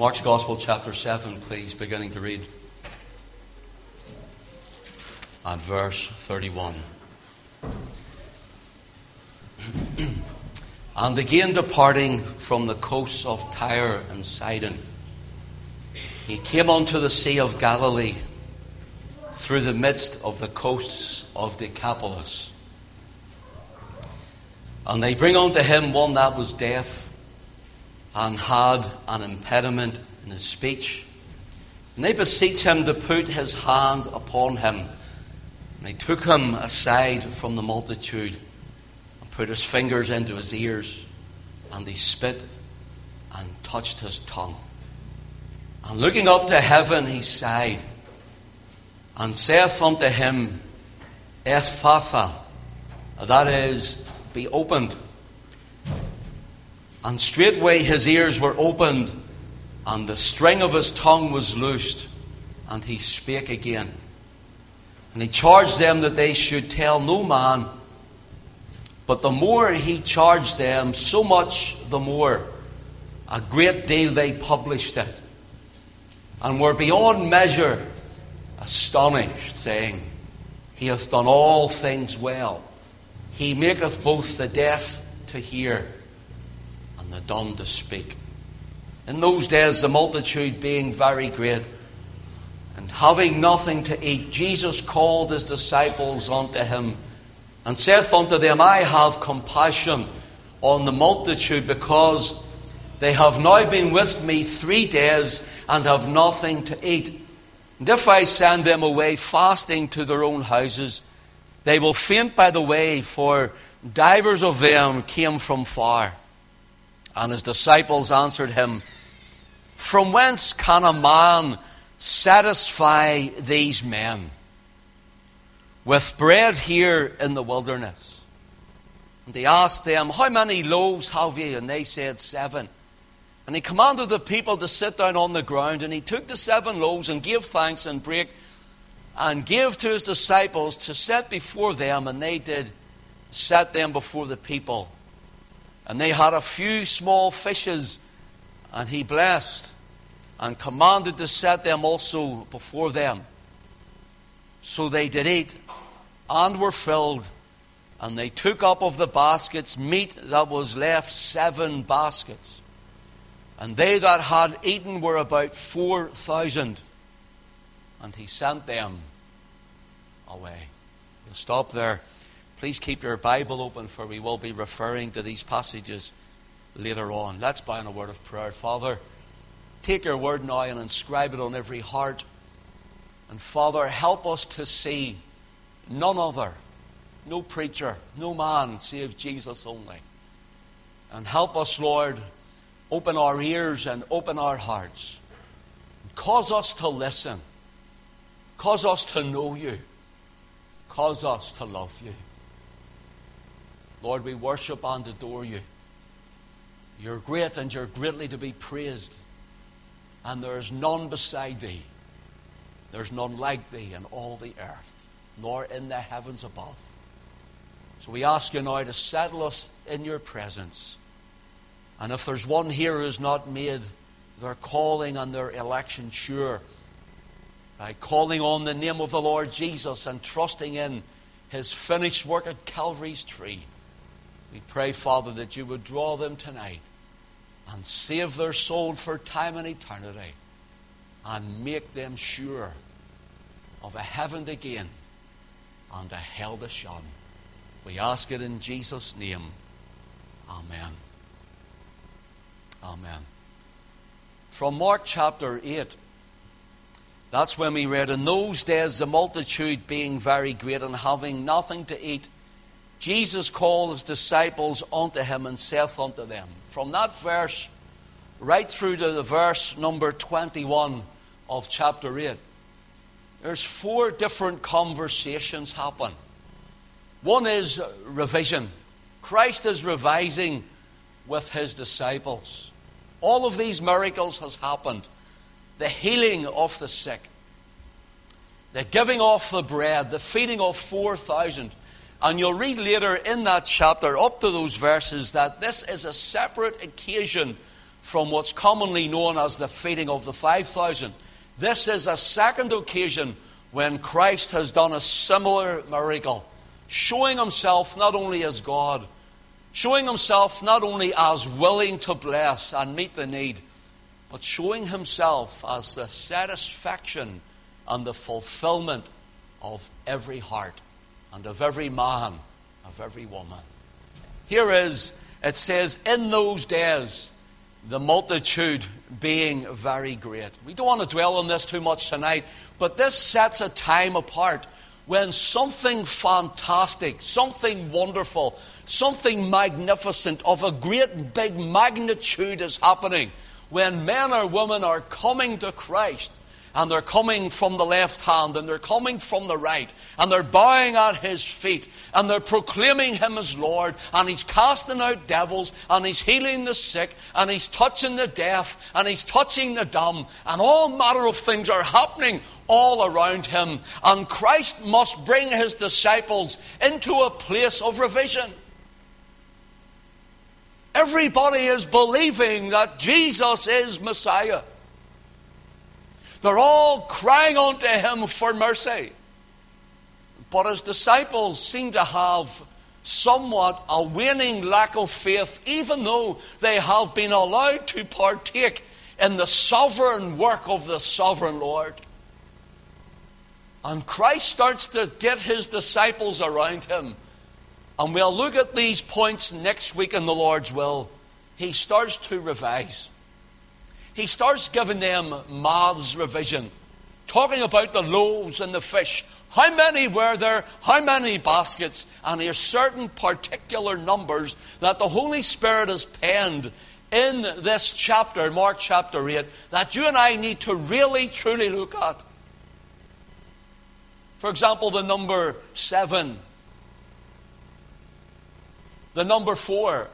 Mark's Gospel, chapter 7, please, beginning to read. At verse 31. and again departing from the coasts of Tyre and Sidon, he came unto the Sea of Galilee through the midst of the coasts of Decapolis. And they bring unto him one that was deaf and had an impediment in his speech. And they beseech him to put his hand upon him. And they took him aside from the multitude and put his fingers into his ears. And he spit and touched his tongue. And looking up to heaven, he sighed and saith unto him, Ephphatha, that is, be opened. And straightway his ears were opened, and the string of his tongue was loosed, and he spake again. And he charged them that they should tell no man. But the more he charged them, so much the more. A great deal they published it, and were beyond measure astonished, saying, He hath done all things well. He maketh both the deaf to hear and the dumb to speak. In those days, the multitude being very great, and having nothing to eat, Jesus called his disciples unto him, and saith unto them, I have compassion on the multitude, because they have now been with me three days and have nothing to eat. And if I send them away fasting to their own houses, they will faint by the way, for divers of them came from far. And his disciples answered him, From whence can a man satisfy these men with bread here in the wilderness? And he asked them, How many loaves have ye? And they said, Seven. And he commanded the people to sit down on the ground, and he took the seven loaves and gave thanks and break and gave to his disciples to set before them, and they did set them before the people. And they had a few small fishes, and he blessed and commanded to set them also before them. So they did eat and were filled, and they took up of the baskets meat that was left, seven baskets. And they that had eaten were about four thousand. And he sent them away. We'll stop there. Please keep your Bible open, for we will be referring to these passages later on. Let's bow in a word of prayer. Father, take your word now and inscribe it on every heart. And Father, help us to see none other, no preacher, no man, save Jesus only. And help us, Lord Open our ears and open our hearts. Cause us to listen. Cause us to know you. Cause us to love you. Lord, we worship and adore you. You're great and you're greatly to be praised. And there is none beside thee. There's none like thee in all the earth, nor in the heavens above. So we ask you now to settle us in your presence. And if there's one here who's not made their calling and their election sure, by calling on the name of the Lord Jesus and trusting in his finished work at Calvary's tree, we pray, Father, that you would draw them tonight and save their soul for time and eternity and make them sure of a heaven to gain and a hell to shun. We ask it in Jesus' name. Amen. Amen. From Mark chapter 8, that's when we read, In those days, the multitude being very great and having nothing to eat, Jesus called his disciples unto him and saith unto them. From that verse right through to the verse number 21 of chapter 8, there's four different conversations happen. One is revision. Christ is revising with his disciples. All of these miracles has happened. The healing of the sick, the giving off the bread, the feeding of 4,000. And you'll read later in that chapter, up to those verses, that this is a separate occasion from what's commonly known as the feeding of the 5,000. This is a second occasion when Christ has done a similar miracle, showing himself not only as God, showing himself not only as willing to bless and meet the need, but showing himself as the satisfaction and the fulfillment of every heart and of every man, of every woman. Here is, it says, in those days, the multitude being very great. We don't want to dwell on this too much tonight, but this sets a time apart when something fantastic, something wonderful, something magnificent of a great big magnitude is happening. When men or women are coming to Christ and they're coming from the left hand and they're coming from the right. And they're bowing at his feet. And they're proclaiming him as Lord. And he's casting out devils. And he's healing the sick. And he's touching the deaf. And he's touching the dumb. And all manner of things are happening all around him. And Christ must bring his disciples into a place of revision. Everybody is believing that Jesus is Messiah. They're all crying unto him for mercy. But his disciples seem to have somewhat a waning lack of faith, even though they have been allowed to partake in the sovereign work of the sovereign Lord. And Christ starts to get his disciples around him. And we'll look at these points next week in the Lord's will. He starts to revise he starts giving them Maths revision, talking about the loaves and the fish. How many were there? How many baskets? And there's certain particular numbers that the Holy Spirit has penned in this chapter, Mark chapter 8, that you and I need to really, truly look at. For example, the number 7, the number 4,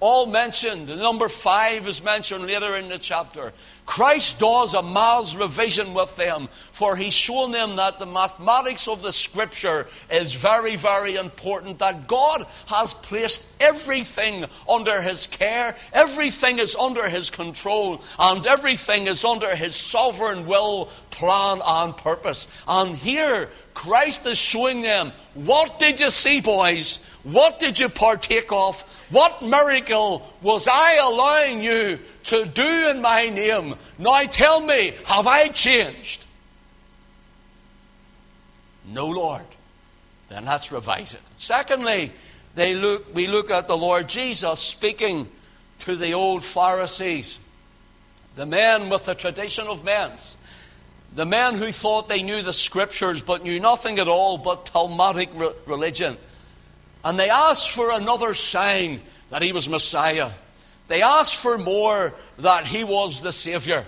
all mentioned. The Number five is mentioned later in the chapter. Christ does a Maths revision with them, for he's shown them that the mathematics of the scripture is very, very important. That God has placed everything under his care, everything is under his control, and everything is under his sovereign will, plan, and purpose. And here, Christ is showing them what did you see, boys? What did you partake of? What miracle was I allowing you to do in my name? Now tell me, have I changed? No, Lord. Then let's revise it. Secondly, they look, we look at the Lord Jesus speaking to the old Pharisees, the men with the tradition of men's, the men who thought they knew the scriptures but knew nothing at all but Talmudic religion. And they asked for another sign that he was Messiah. They asked for more that he was the Savior.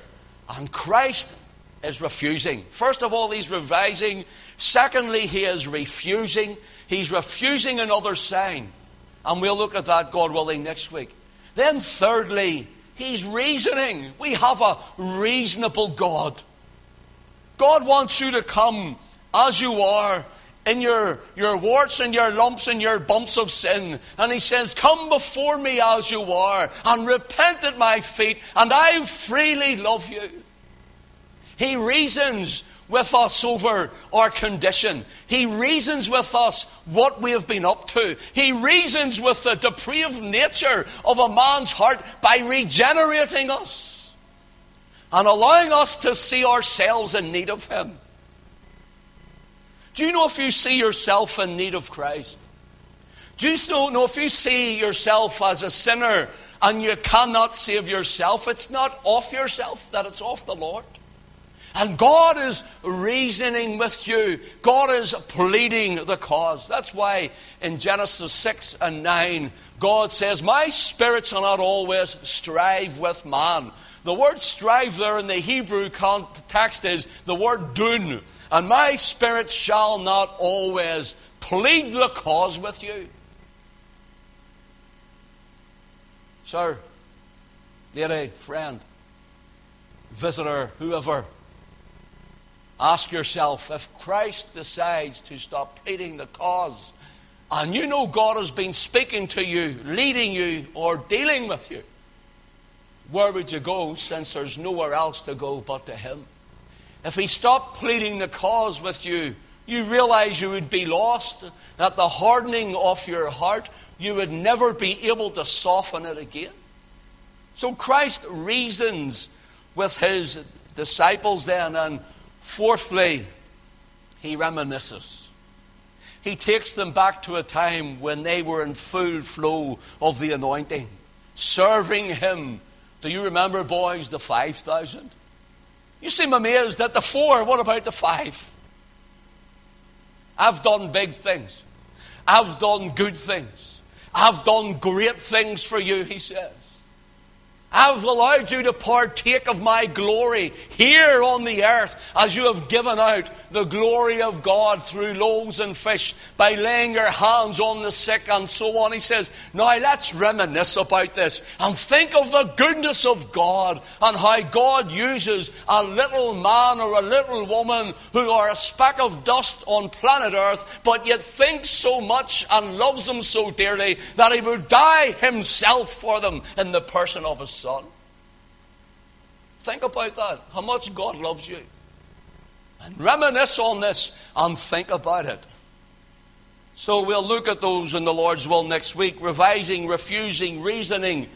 And Christ is refusing. First of all, he's revising. Secondly, he is refusing. He's refusing another sign. And we'll look at that, God willing, next week. Then, thirdly, he's reasoning. We have a reasonable God. God wants you to come as you are in your, your warts and your lumps and your bumps of sin. And he says, Come before me as you are and repent at my feet, and I freely love you. He reasons with us over our condition. He reasons with us what we have been up to. He reasons with the depraved nature of a man's heart by regenerating us and allowing us to see ourselves in need of Him. Do you know if you see yourself in need of Christ? Do you know if you see yourself as a sinner and you cannot save yourself, it's not off yourself, that it's off the Lord? And God is reasoning with you. God is pleading the cause. That's why in Genesis 6 and 9, God says, My spirits shall not always strive with man. The word strive there in the Hebrew context is the word dun. And my spirit shall not always plead the cause with you. Sir, lady, friend, visitor, whoever, ask yourself if Christ decides to stop pleading the cause, and you know God has been speaking to you, leading you, or dealing with you, where would you go since there's nowhere else to go but to Him? If He stopped pleading the cause with you, you realize you would be lost, that the hardening of your heart, you would never be able to soften it again. So Christ reasons with His disciples then, and fourthly, He reminisces. He takes them back to a time when they were in full flow of the anointing, serving Him. Do you remember, boys, the 5,000? You seem amazed at the four. What about the five? I've done big things. I've done good things. I've done great things for you, he says. I've allowed you to partake of my glory here on the earth as you have given out the glory of God through loaves and fish by laying your hands on the sick and so on. He says, Now let's reminisce about this and think of the goodness of God and how God uses a little man or a little woman who are a speck of dust on planet earth, but yet thinks so much and loves them so dearly that he would die himself for them in the person of his son. Think about that. How much God loves you. And reminisce on this and think about it. So we'll look at those in the Lord's will next week revising, refusing, reasoning,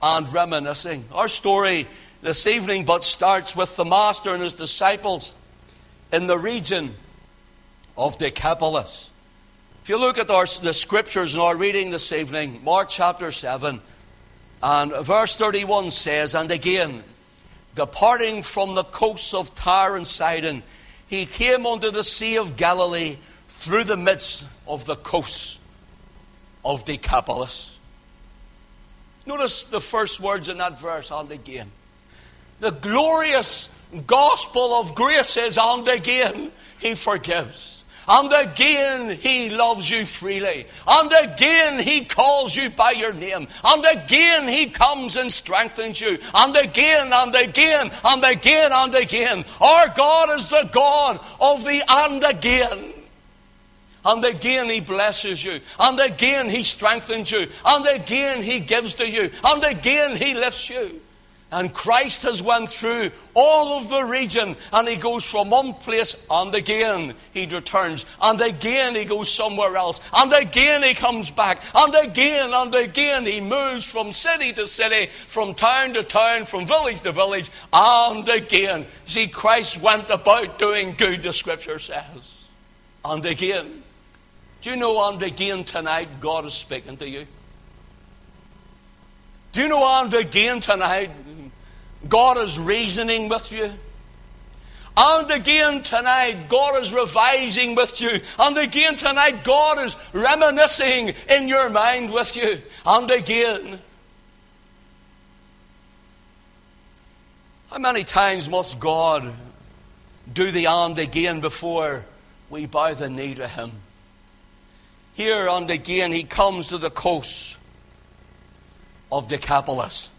and reminiscing. Our story this evening but starts with the Master and his disciples in the region of Decapolis. If you look at our, the scriptures in our reading this evening, Mark chapter 7, and verse 31 says, And again, departing from the coasts of Tyre and Sidon, he came unto the Sea of Galilee through the midst of the coasts of Decapolis. Notice the first words in that verse, and again. The glorious gospel of grace is, and again, he forgives. And again, He loves you freely. And again, He calls you by your name. And again, He comes and strengthens you. And again, and again, and again, and again. Our God is the God of the and again. And again, He blesses you. And again, He strengthens you. And again, He gives to you. And again, He lifts you. And Christ has went through all of the region and he goes from one place and again he returns and again he goes somewhere else and again he comes back and again and again he moves from city to city, from town to town, from village to village and again. See, Christ went about doing good, the scripture says. And again. Do you know and again tonight God is speaking to you? Do you know and again tonight God is reasoning with you. And again tonight, God is revising with you. And again tonight, God is reminiscing in your mind with you. And again. How many times must God do the and again before we bow the knee to Him? Here and again, He comes to the coast of Decapolis.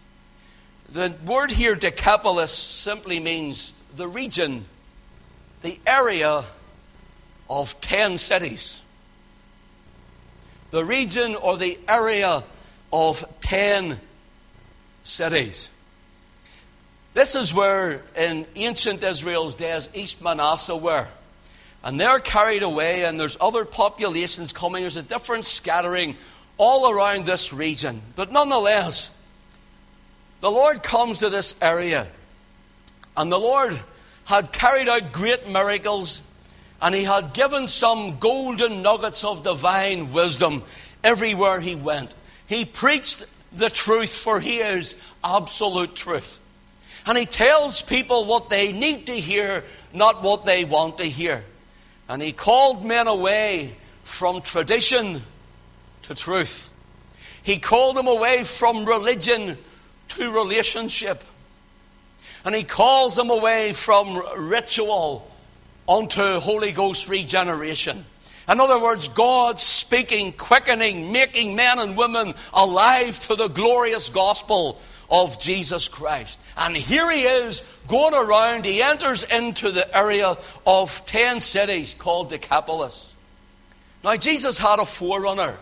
The word here, Decapolis, simply means the region, the area of 10 cities. The region or the area of 10 cities. This is where, in ancient Israel's days, East Manasseh were. And they're carried away, and there's other populations coming. There's a different scattering all around this region. But nonetheless, the Lord comes to this area, and the Lord had carried out great miracles, and He had given some golden nuggets of divine wisdom everywhere He went. He preached the truth, for He is absolute truth. And He tells people what they need to hear, not what they want to hear. And He called men away from tradition to truth. He called them away from religion to relationship. And he calls them away from ritual onto Holy Ghost regeneration. In other words, God speaking, quickening, making men and women alive to the glorious gospel of Jesus Christ. And here he is going around. He enters into the area of 10 cities called Decapolis. Now, Jesus had a forerunner.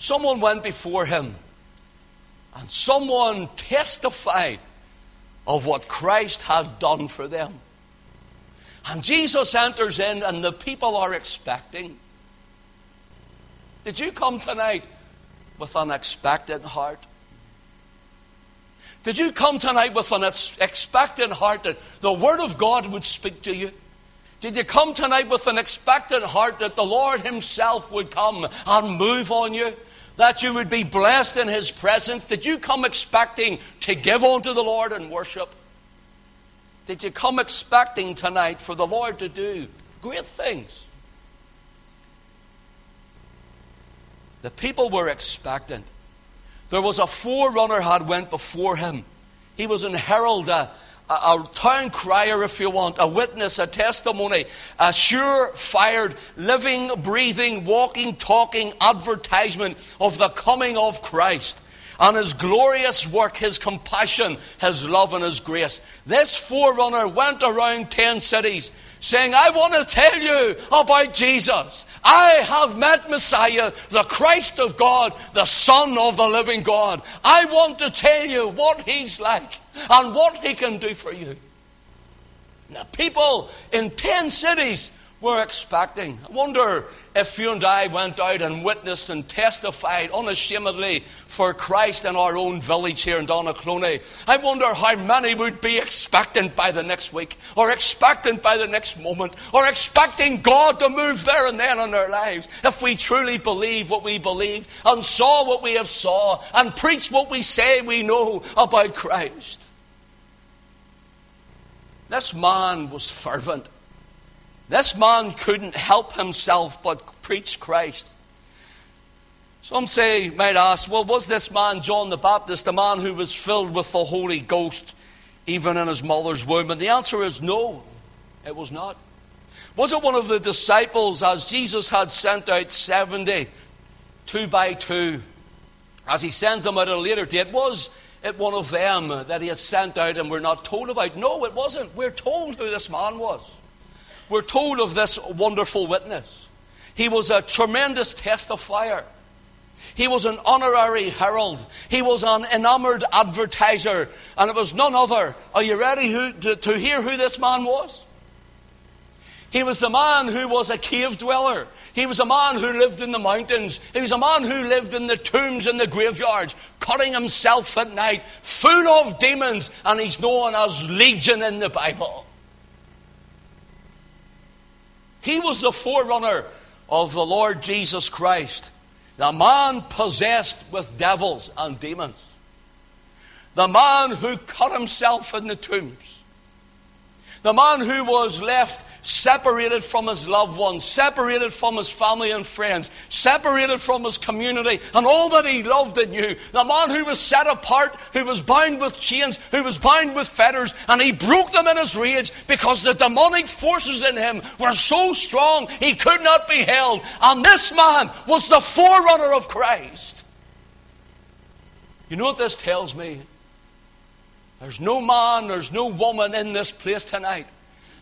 Someone went before him And someone testified of what Christ had done for them. And Jesus enters in, and the people are expecting. Did you come tonight with an expectant heart? Did you come tonight with an expectant heart that the Word of God would speak to you? Did you come tonight with an expectant heart that the Lord Himself would come and move on you? That you would be blessed in His presence? Did you come expecting to give unto the Lord and worship? Did you come expecting tonight for the Lord to do great things? The people were expectant. There was a forerunner had went before him. He was an herald, a, a, town crier, if you want, a witness, a testimony, a sure fired, living, breathing, walking, talking advertisement of the coming of Christ and his glorious work, his compassion, his love, and his grace. This forerunner went around ten cities saying, I want to tell you about Jesus. I have met Messiah, the Christ of God, the Son of the living God. I want to tell you what he's like and what he can do for you. Now, people in 10 cities were expecting. I wonder if you and I went out and witnessed and testified unashamedly for Christ in our own village here in Donaghcloney. I wonder how many would be expectant by the next week, or expectant by the next moment, or expecting God to move there and then in their lives if we truly believe what we believe and saw what we have saw and preached what we say we know about Christ. This man was fervent. This man couldn't help himself but preach Christ. Some say, might ask, well, was this man John the Baptist a man who was filled with the Holy Ghost even in his mother's womb? And the answer is no, it was not. Was it one of the disciples as Jesus had sent out 70, two by two, as he sent them at a later date? Was it one of them that he had sent out and we're not told about? No, it wasn't. We're told who this man was we're told of this wonderful witness. He was a tremendous testifier. He was an honorary herald. He was an enamored advertiser. And it was none other. Are you ready who, to, to hear who this man was? He was a man who was a cave dweller. He was a man who lived in the mountains. He was a man who lived in the tombs and the graveyards, cutting himself at night, full of demons, and he's known as Legion in the Bible. He was the forerunner of the Lord Jesus Christ, the man possessed with devils and demons, the man who cut himself in the tombs, the man who was left separated from his loved ones, separated from his family and friends, separated from his community and all that he loved and knew. The man who was set apart, who was bound with chains, who was bound with fetters, and he broke them in his rage because the demonic forces in him were so strong he could not be held. And this man was the forerunner of Christ. You know what this tells me? There's no man, there's no woman in this place tonight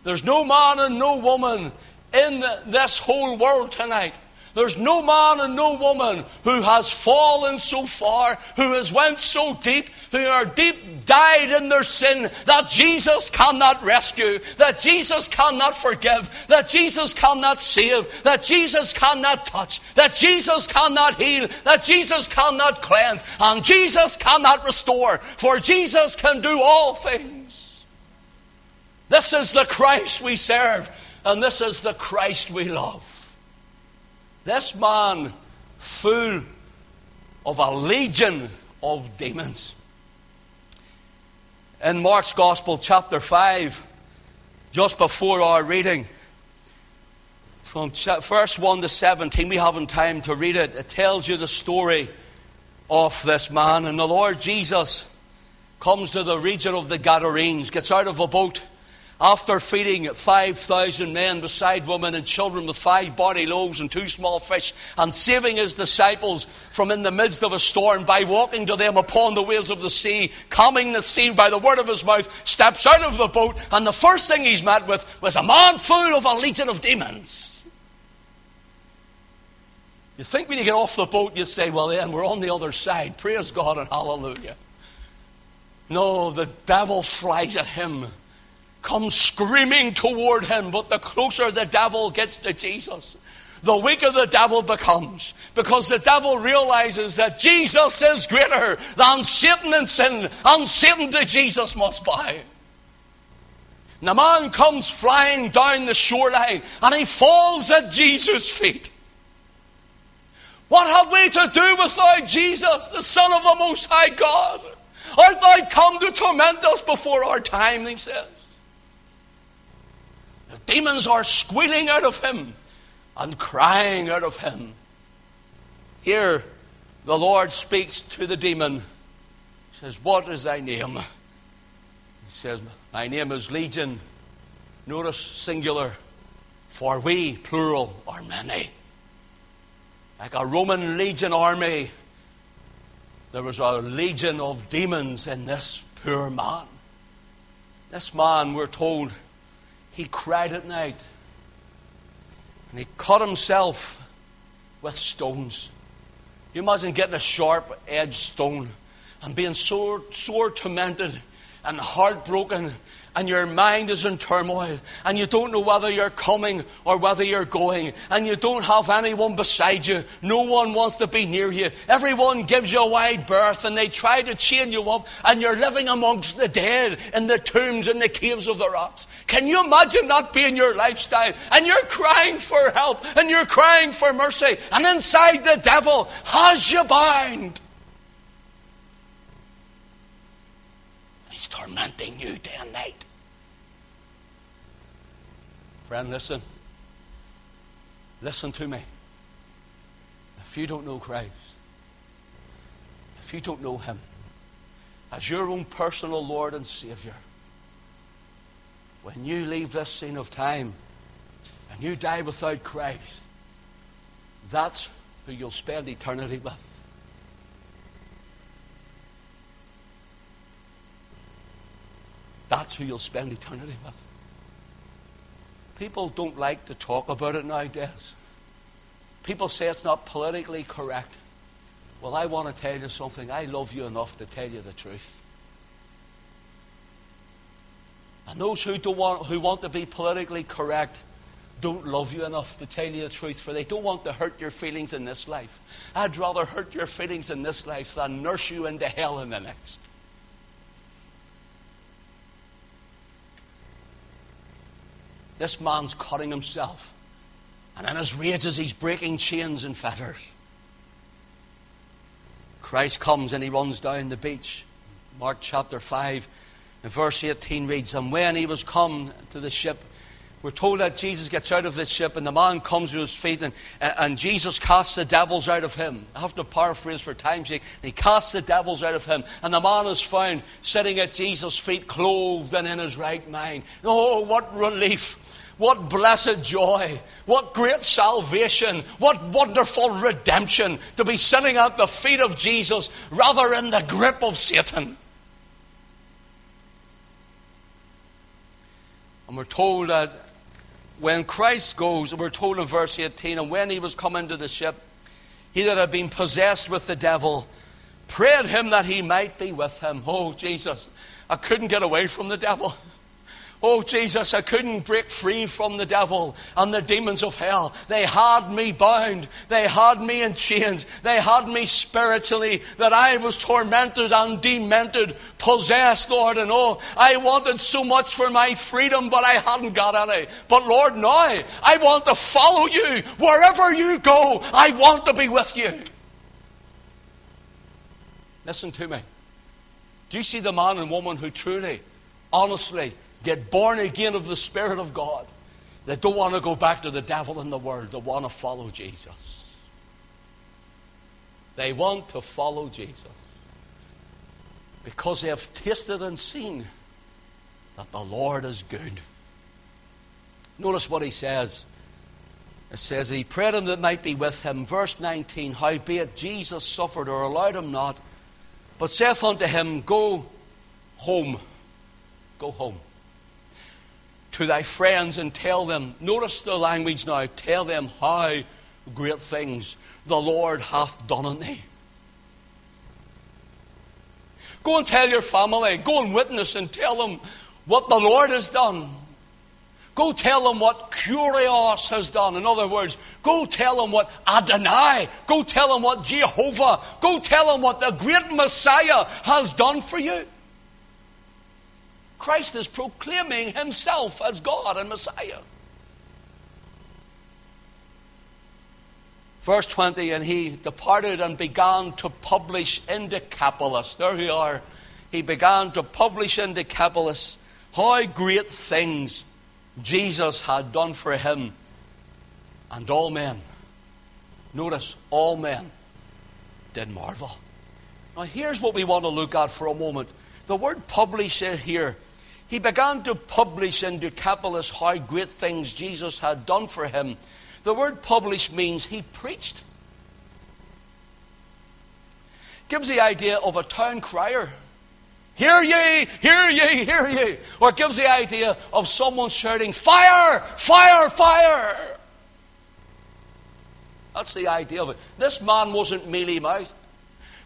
there's no man and no woman in this whole world tonight. There's no man and no woman who has fallen so far, who has went so deep, who are deep dyed in their sin that Jesus cannot rescue, that Jesus cannot forgive, that Jesus cannot save, that Jesus cannot touch, that Jesus cannot heal, that Jesus cannot cleanse, and Jesus cannot restore, for Jesus can do all things. This is the Christ we serve, and this is the Christ we love. This man, full of a legion of demons. In Mark's Gospel, chapter 5, just before our reading, from verse 1 to 17, we haven't time to read it. It tells you the story of this man. And the Lord Jesus comes to the region of the Gadarenes, gets out of a boat after feeding 5,000 men beside women and children with five body loaves and two small fish, and saving his disciples from in the midst of a storm by walking to them upon the waves of the sea, calming the sea by the word of his mouth, steps out of the boat, and the first thing he's met with was a man full of a legion of demons. You think when you get off the boat, you say, well, then we're on the other side. Praise God and hallelujah. No, the devil flies at him, comes screaming toward him, but the closer the devil gets to Jesus, the weaker the devil becomes. Because the devil realizes that Jesus is greater than Satan and sin, and Satan to Jesus must bow. And the man comes flying down the shoreline and he falls at Jesus' feet. What have we to do without Jesus, the Son of the Most High God? Art thou come to torment us before our time, he says. The demons are squealing out of him and crying out of him. Here, the Lord speaks to the demon. He says, What is thy name? He says, My name is Legion. Notice singular, for we, plural, are many like a Roman legion army, there was a legion of demons in this poor man. This man, we're told, he cried at night and he cut himself with stones. You imagine getting a sharp edged stone and being sore, sore tormented and heartbroken and your mind is in turmoil and you don't know whether you're coming or whether you're going and you don't have anyone beside you. No one wants to be near you. Everyone gives you a wide berth and they try to chain you up and you're living amongst the dead in the tombs and the caves of the rocks. Can you imagine that being your lifestyle? And you're crying for help and you're crying for mercy and inside the devil has you bound. He's tormenting you day and night. Friend, listen. Listen to me. If you don't know Christ, if you don't know Him as your own personal Lord and Savior, when you leave this scene of time and you die without Christ, that's who you'll spend eternity with. That's who you'll spend eternity with. People don't like to talk about it nowadays. People say it's not politically correct. Well, I want to tell you something. I love you enough to tell you the truth. And those who, don't want, who want to be politically correct don't love you enough to tell you the truth, for they don't want to hurt your feelings in this life. I'd rather hurt your feelings in this life than nurse you into hell in the next. This man's cutting himself. And in his rage, as he's breaking chains and fetters, Christ comes and he runs down the beach. Mark chapter 5 and verse 18 reads, And when he was come to the ship, we're told that Jesus gets out of this ship and the man comes to his feet and, and Jesus casts the devils out of him. I have to paraphrase for time's sake. He casts the devils out of him and the man is found sitting at Jesus' feet, clothed and in his right mind. Oh, what relief! What blessed joy! What great salvation! What wonderful redemption to be sitting at the feet of Jesus rather in the grip of Satan. And we're told that when Christ goes, we're told in verse 18, and when he was come into the ship, he that had been possessed with the devil prayed him that he might be with him. Oh, Jesus, I couldn't get away from the devil. Oh, Jesus, I couldn't break free from the devil and the demons of hell. They had me bound. They had me in chains. They had me spiritually that I was tormented and demented, possessed, Lord. And oh, I wanted so much for my freedom, but I hadn't got any. But Lord, now I want to follow you. Wherever you go, I want to be with you. Listen to me. Do you see the man and woman who truly, honestly, get born again of the Spirit of God, they don't want to go back to the devil and the world. They want to follow Jesus. They want to follow Jesus because they have tasted and seen that the Lord is good. Notice what he says. It says, He prayed him that might be with him. Verse 19 Howbeit Jesus suffered or allowed him not, but saith unto him, Go home. Go home to thy friends and tell them, notice the language now, tell them how great things the Lord hath done in thee. Go and tell your family, go and witness and tell them what the Lord has done. Go tell them what Kurios has done. In other words, go tell them what Adonai, go tell them what Jehovah, go tell them what the great Messiah has done for you. Christ is proclaiming himself as God and Messiah. Verse 20, and he departed and began to publish in Decapolis. There we are. He began to publish in Decapolis how great things Jesus had done for him and all men. Notice, all men did marvel. Now, here's what we want to look at for a moment. The word publish here, he began to publish in Decapolis how great things Jesus had done for him. The word publish means he preached. Gives the idea of a town crier. Hear ye, hear ye, hear ye. Or gives the idea of someone shouting, Fire, fire, fire. That's the idea of it. This man wasn't mealy mouthed.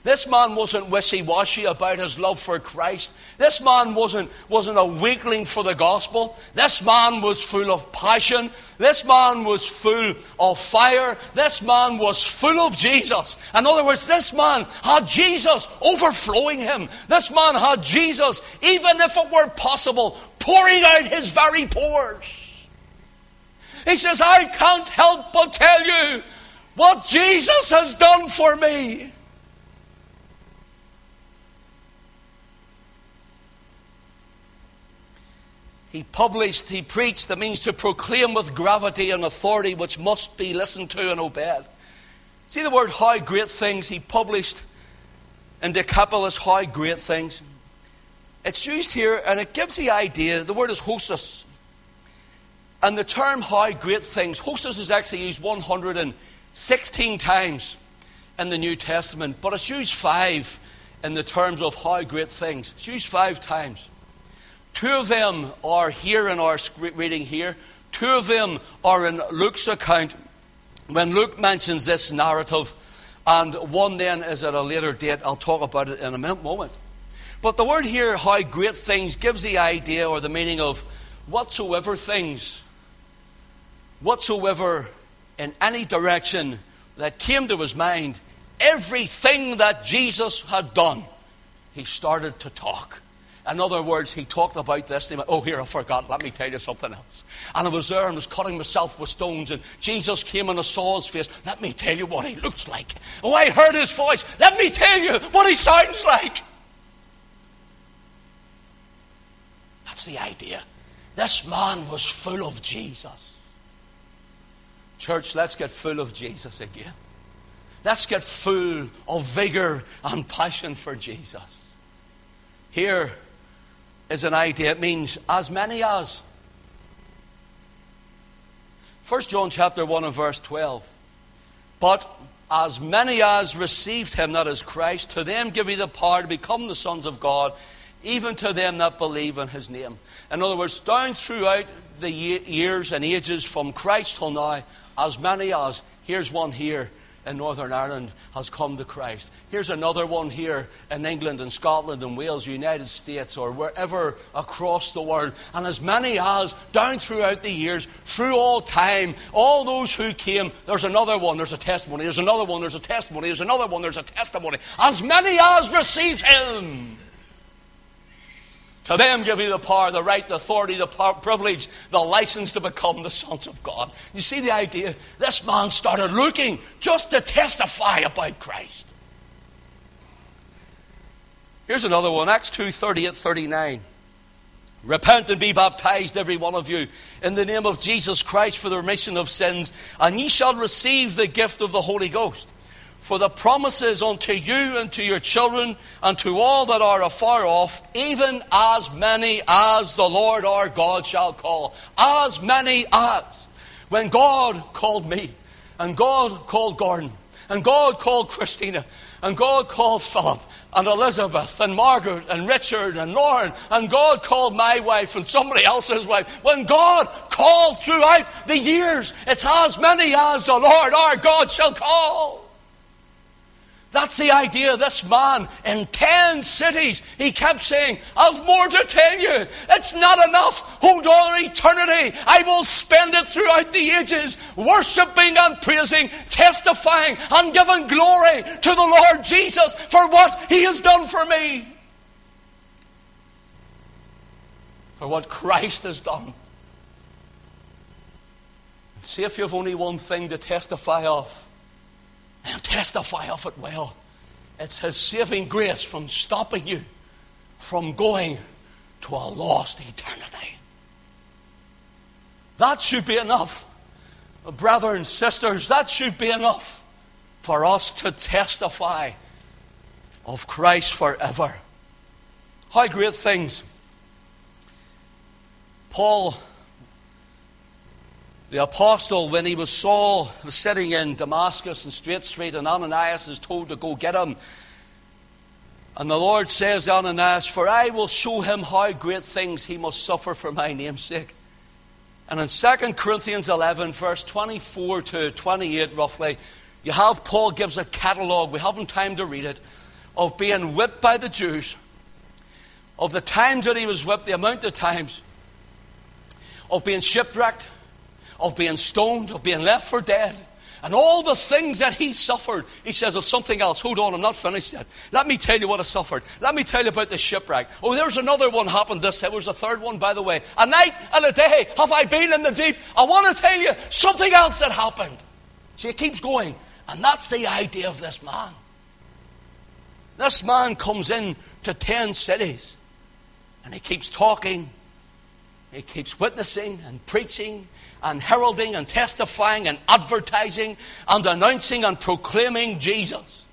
This man wasn't wishy washy about his love for Christ. This man wasn't, wasn't a weakling for the gospel. This man was full of passion. This man was full of fire. This man was full of Jesus. In other words, this man had Jesus overflowing him. This man had Jesus, even if it were possible, pouring out his very pores. He says, I can't help but tell you what Jesus has done for me. He published, he preached, that means to proclaim with gravity and authority which must be listened to and obeyed. See the word how great things he published in Decapolis, how great things. It's used here and it gives the idea, the word is hosos. And the term how great things, hosos is actually used 116 times in the New Testament, but it's used five in the terms of how great things. It's used five times. Two of them are here in our reading here. Two of them are in Luke's account when Luke mentions this narrative, and one then is at a later date. I'll talk about it in a moment. But the word here, how great things, gives the idea or the meaning of whatsoever things, whatsoever in any direction that came to his mind, everything that Jesus had done, he started to talk. In other words, he talked about this. And he went, oh, here, I forgot. Let me tell you something else. And I was there and was cutting myself with stones. And Jesus came and I saw his face. Let me tell you what he looks like. Oh, I heard his voice. Let me tell you what he sounds like. That's the idea. This man was full of Jesus. Church, let's get full of Jesus again. Let's get full of vigor and passion for Jesus. Here, is an idea. It means as many as. 1 John chapter 1 and verse 12. But as many as received him, that is Christ, to them give he the power to become the sons of God, even to them that believe in his name. In other words, down throughout the years and ages from Christ till now, as many as, here's one here, in Northern Ireland has come to Christ. Here's another one here in England and Scotland and Wales, United States, or wherever across the world. And as many as down throughout the years, through all time, all those who came, there's another one, there's a testimony, there's another one, there's a testimony, there's another one, there's a testimony. As many as received him. To them give you the power, the right, the authority, the power, privilege, the license to become the sons of God. You see the idea? This man started looking just to testify about Christ. Here's another one Acts 2 38 39. Repent and be baptized, every one of you, in the name of Jesus Christ for the remission of sins, and ye shall receive the gift of the Holy Ghost. For the promises unto you and to your children and to all that are afar off, even as many as the Lord our God shall call. As many as. When God called me and God called Gordon And God called Christina. And God called Philip and Elizabeth and Margaret and Richard and Lauren. And God called my wife and somebody else's wife. When God called throughout the years, it's as many as the Lord our God shall call. That's the idea. This man in 10 cities, he kept saying, I've more to tell you. It's not enough. Hold on eternity. I will spend it throughout the ages, worshipping and praising, testifying and giving glory to the Lord Jesus for what he has done for me. For what Christ has done. See if you have only one thing to testify of and testify of it well. It's His saving grace from stopping you from going to a lost eternity. That should be enough. Brothers and sisters, that should be enough for us to testify of Christ forever. How great things. Paul the apostle, when he was Saul, was sitting in Damascus and Straight Street, and Ananias is told to go get him. And the Lord says to Ananias, For I will show him how great things he must suffer for my name's sake. And in 2 Corinthians 11, verse 24 to 28, roughly, you have Paul gives a catalogue, we haven't time to read it, of being whipped by the Jews, of the times that he was whipped, the amount of times, of being shipwrecked, of being stoned, of being left for dead, and all the things that he suffered. He says of something else. Hold on, I'm not finished yet. Let me tell you what I suffered. Let me tell you about the shipwreck. Oh, there's another one happened this. There was a third one, by the way. A night and a day have I been in the deep. I want to tell you something else that happened. See, it keeps going. And that's the idea of this man. This man comes in to ten cities and he keeps talking, he keeps witnessing and preaching and heralding and testifying and advertising and announcing and proclaiming Jesus.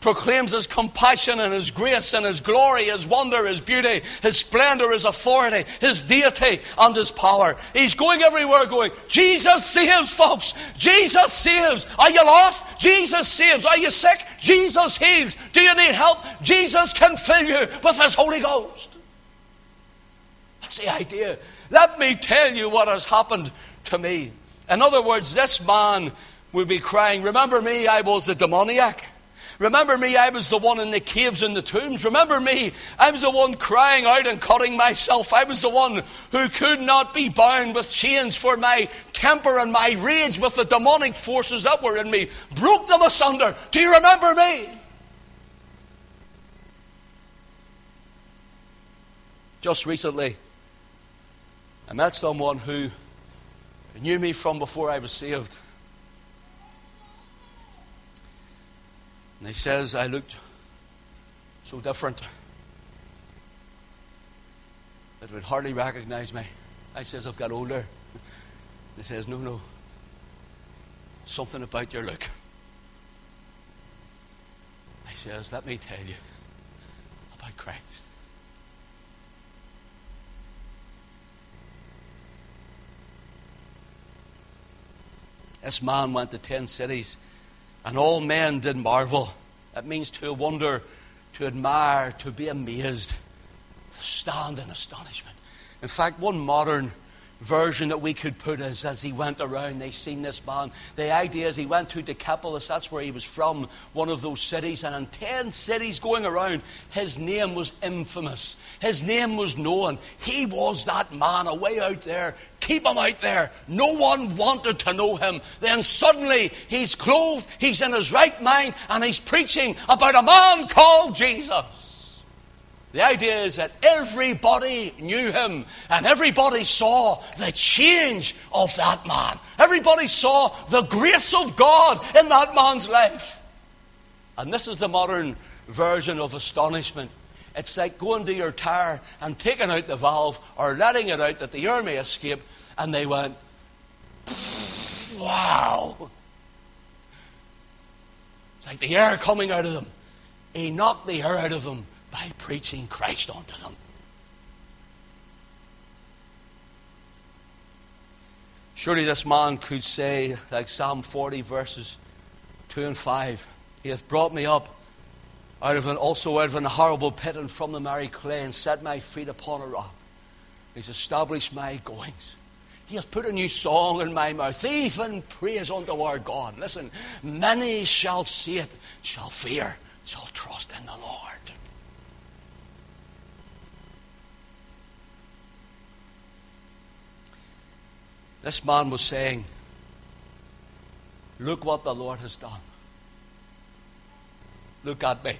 Proclaims his compassion and his grace and his glory, his wonder, his beauty, his splendor, his authority, his deity, and his power. He's going everywhere going, Jesus saves, folks. Jesus saves. Are you lost? Jesus saves. Are you sick? Jesus heals. Do you need help? Jesus can fill you with his Holy Ghost. That's the idea. Let me tell you what has happened to me. In other words, this man would be crying, Remember me, I was a demoniac. Remember me, I was the one in the caves and the tombs. Remember me, I was the one crying out and cutting myself. I was the one who could not be bound with chains for my temper and my rage with the demonic forces that were in me. Broke them asunder. Do you remember me? Just recently, I met someone who knew me from before I was saved. And he says I looked so different that would hardly recognize me. I says I've got older. He says, No, no. Something about your look. I says, Let me tell you about Christ. This man went to ten cities, and all men did marvel. That means to wonder, to admire, to be amazed, to stand in astonishment. In fact, one modern version that we could put is as he went around, they seen this man. The idea is he went to Decapolis, that's where he was from, one of those cities, and in 10 cities going around, his name was infamous. His name was known. He was that man away out there. Keep him out there. No one wanted to know him. Then suddenly he's clothed, he's in his right mind, and he's preaching about a man called Jesus. The idea is that everybody knew him and everybody saw the change of that man. Everybody saw the grace of God in that man's life. And this is the modern version of astonishment. It's like going to your tire and taking out the valve or letting it out that the air may escape, and they went, wow. It's like the air coming out of them. He knocked the air out of them by preaching Christ unto them. Surely this man could say, like Psalm 40, verses 2 and 5. He hath brought me up out of an, also out of an horrible pit and from the miry clay and set my feet upon a rock. He's established my goings. He hath put a new song in my mouth, even praise unto our God. Listen, many shall see it, shall fear, shall trust in the Lord. This man was saying, Look what the Lord has done. Look at me.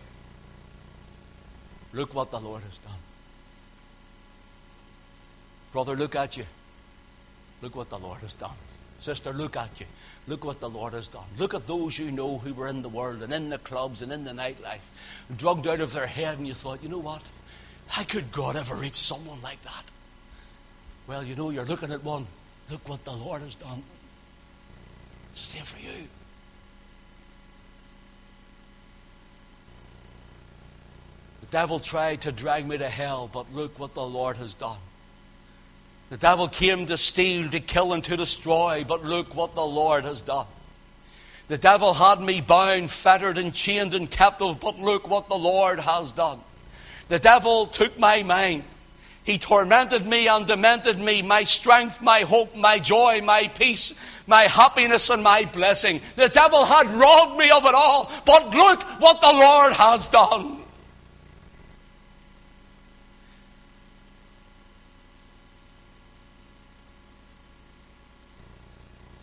Look what the Lord has done. Brother, look at you. Look what the Lord has done. Sister, look at you. Look what the Lord has done. Look at those you know who were in the world and in the clubs and in the nightlife, drugged out of their head, and you thought, you know what? How could God ever reach someone like that? Well, you know, you're looking at one. Look what the Lord has done. It's the same for you. The devil tried to drag me to hell, but look what the Lord has done. The devil came to steal, to kill, and to destroy, but look what the Lord has done. The devil had me bound, fettered, and chained and captive, but look what the Lord has done. The devil took my mind. He tormented me and demented me, my strength, my hope, my joy, my peace, my happiness, and my blessing. The devil had robbed me of it all, but look what the Lord has done.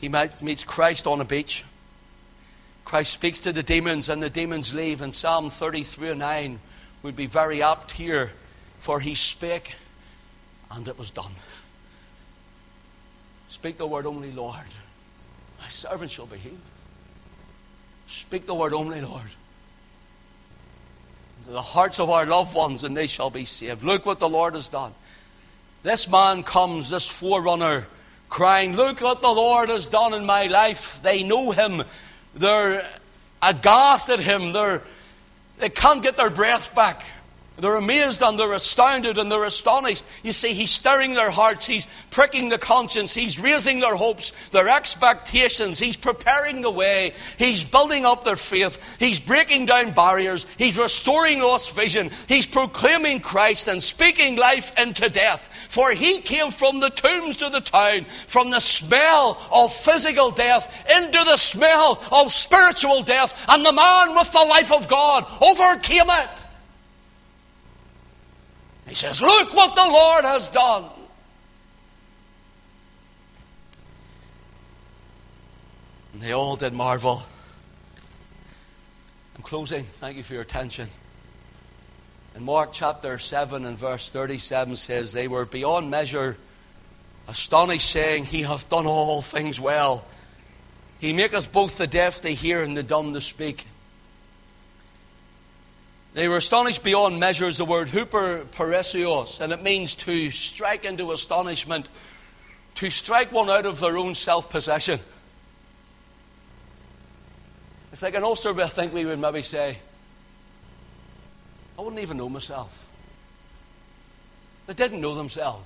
He meets Christ on a beach. Christ speaks to the demons, and the demons leave. And Psalm 33 and 9 would be very apt here, for he spake, and it was done. Speak the word only, Lord. My servant shall be healed. Speak the word only, Lord. the hearts of our loved ones, and they shall be saved. Look what the Lord has done. This man comes, this forerunner crying, Look what the Lord has done in my life. They know him. They're aghast at him. They're, they can't get their breath back. They're amazed and they're astounded and they're astonished. You see, he's stirring their hearts, he's pricking the conscience, he's raising their hopes, their expectations, he's preparing the way, he's building up their faith, he's breaking down barriers, he's restoring lost vision, he's proclaiming Christ and speaking life into death. For he came from the tombs to the town, from the smell of physical death into the smell of spiritual death, and the man with the life of God overcame it. He says, Look what the Lord has done. And they all did marvel. I'm closing. Thank you for your attention. In Mark chapter 7 and verse 37 says, They were beyond measure astonished, saying, He hath done all things well. He maketh both the deaf to hear and the dumb to speak. They were astonished beyond measure is the word huperperissos, and it means to strike into astonishment, to strike one out of their own self possession. It's like in Ulster, I think we would maybe say, I wouldn't even know myself. They didn't know themselves.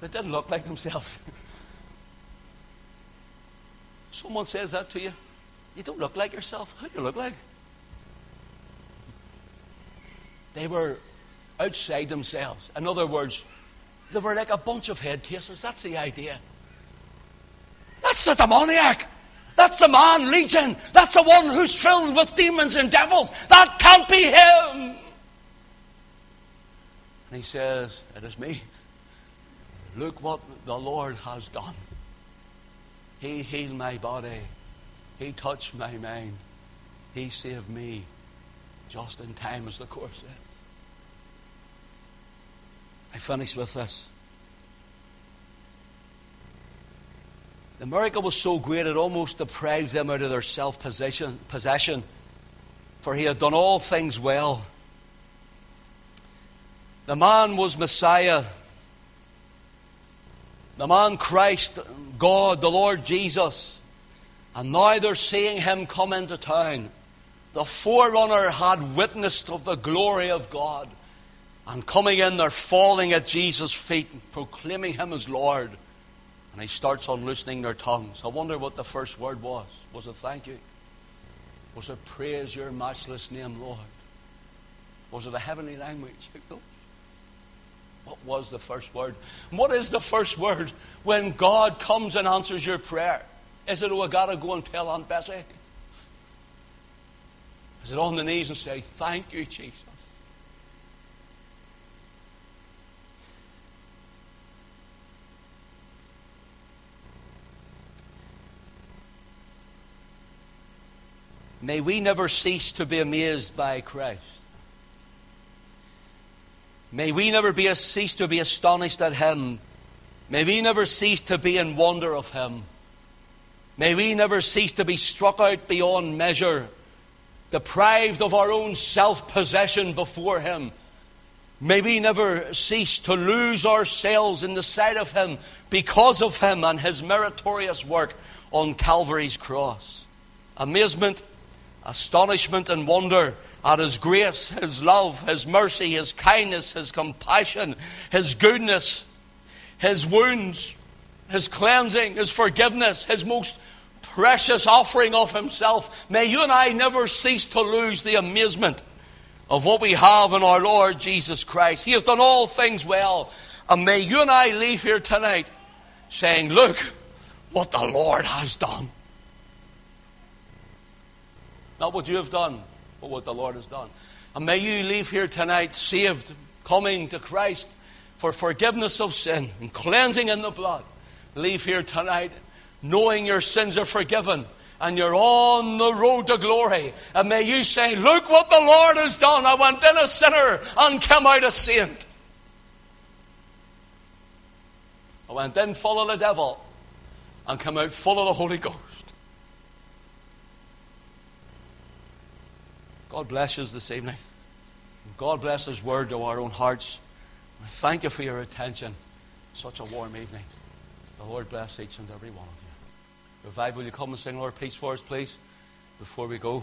They didn't look like themselves. Someone says that to you. You don't look like yourself. Who do you look like? They were outside themselves. In other words, they were like a bunch of head cases. That's the idea. That's the demoniac. That's the man legion. That's the one who's filled with demons and devils. That can't be him. And he says, It is me. Look what the Lord has done. He healed my body. He touched my mind. He saved me just in time, as the Course says. I finish with this. The miracle was so great it almost deprived them out of their self possession, for he had done all things well. The man was Messiah. The man Christ, God, the Lord Jesus. And now they're seeing him come into town. The forerunner had witnessed of the glory of God. And coming in, they're falling at Jesus' feet and proclaiming him as Lord. And he starts unloosening their tongues. I wonder what the first word was. Was it thank you? Was it praise your matchless name, Lord? Was it a heavenly language? What was the first word? What is the first word when God comes and answers your prayer? Is it, oh, I got to go and tell Aunt Bessie? Is it on the knees and say, Thank you, Jesus? May we never cease to be amazed by Christ. May we never be cease to be astonished at Him. May we never cease to be in wonder of Him. May we never cease to be struck out beyond measure, deprived of our own self possession before Him. May we never cease to lose ourselves in the sight of Him because of Him and His meritorious work on Calvary's cross. Amazement astonishment and wonder at His grace, His love, His mercy, His kindness, His compassion, His goodness, His wounds, His cleansing, His forgiveness, His most precious offering of Himself. May you and I never cease to lose the amazement of what we have in our Lord Jesus Christ. He has done all things well. And may you and I leave here tonight saying, Look what the Lord has done. Not what you have done, but what the Lord has done. And may you leave here tonight saved, coming to Christ for forgiveness of sin and cleansing in the blood. Leave here tonight knowing your sins are forgiven and you're on the road to glory. And may you say, Look what the Lord has done. I went in a sinner and came out a saint. I went in full of the devil and came out full of the Holy Ghost. God bless us this evening. God bless His word to our own hearts. I thank you for your attention. Such a warm evening. The Lord bless each and every one of you. Revival, will you come and sing Lord Peace for us, please, before we go?